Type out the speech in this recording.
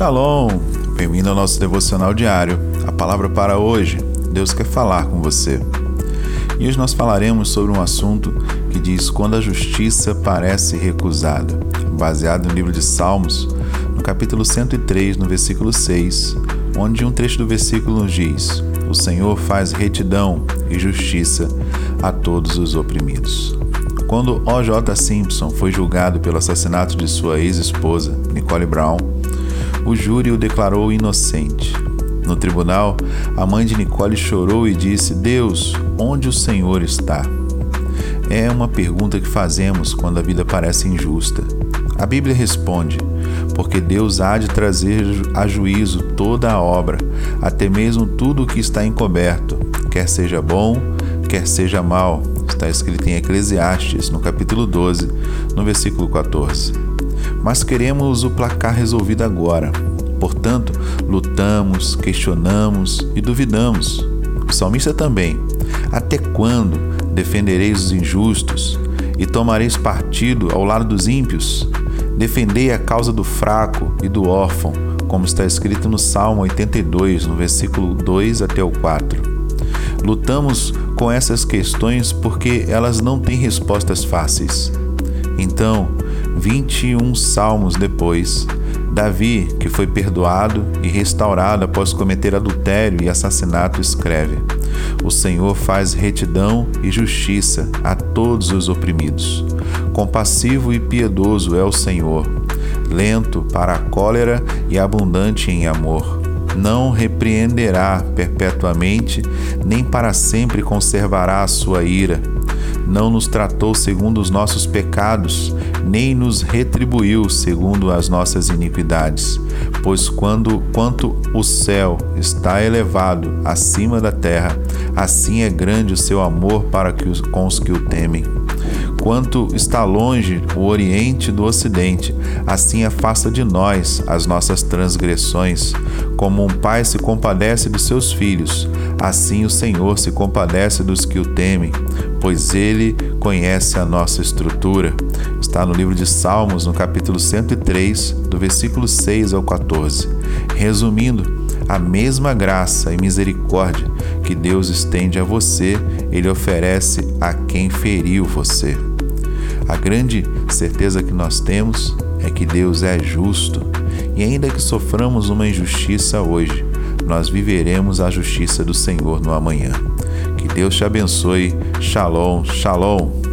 Shalom! Bem-vindo ao nosso devocional diário. A palavra para hoje, Deus quer falar com você. E hoje nós falaremos sobre um assunto que diz quando a justiça parece recusada, baseado no livro de Salmos, no capítulo 103, no versículo 6, onde um trecho do versículo diz: O Senhor faz retidão e justiça a todos os oprimidos. Quando O.J. Simpson foi julgado pelo assassinato de sua ex-esposa, Nicole Brown, o júri o declarou inocente. No tribunal, a mãe de Nicole chorou e disse: Deus, onde o Senhor está? É uma pergunta que fazemos quando a vida parece injusta. A Bíblia responde: porque Deus há de trazer a juízo toda a obra, até mesmo tudo o que está encoberto, quer seja bom, quer seja mal. Está escrito em Eclesiastes, no capítulo 12, no versículo 14. Mas queremos o placar resolvido agora. Portanto, lutamos, questionamos e duvidamos. O salmista também. Até quando defendereis os injustos e tomareis partido ao lado dos ímpios? Defendei a causa do fraco e do órfão, como está escrito no Salmo 82, no versículo 2 até o 4. Lutamos com essas questões porque elas não têm respostas fáceis. Então, 21 salmos depois, Davi, que foi perdoado e restaurado após cometer adultério e assassinato, escreve: O Senhor faz retidão e justiça a todos os oprimidos. Compassivo e piedoso é o Senhor, lento para a cólera e abundante em amor não repreenderá perpetuamente, nem para sempre conservará a sua ira. Não nos tratou segundo os nossos pecados, nem nos retribuiu segundo as nossas iniquidades. Pois quando quanto o céu está elevado acima da terra, assim é grande o seu amor para com os que o temem. Quanto está longe o Oriente do Ocidente, assim afasta de nós as nossas transgressões. Como um pai se compadece dos seus filhos, assim o Senhor se compadece dos que o temem, pois ele conhece a nossa estrutura. Está no livro de Salmos, no capítulo 103, do versículo 6 ao 14. Resumindo, a mesma graça e misericórdia que Deus estende a você, Ele oferece a quem feriu você. A grande certeza que nós temos é que Deus é justo e, ainda que soframos uma injustiça hoje, nós viveremos a justiça do Senhor no amanhã. Que Deus te abençoe. Shalom, shalom.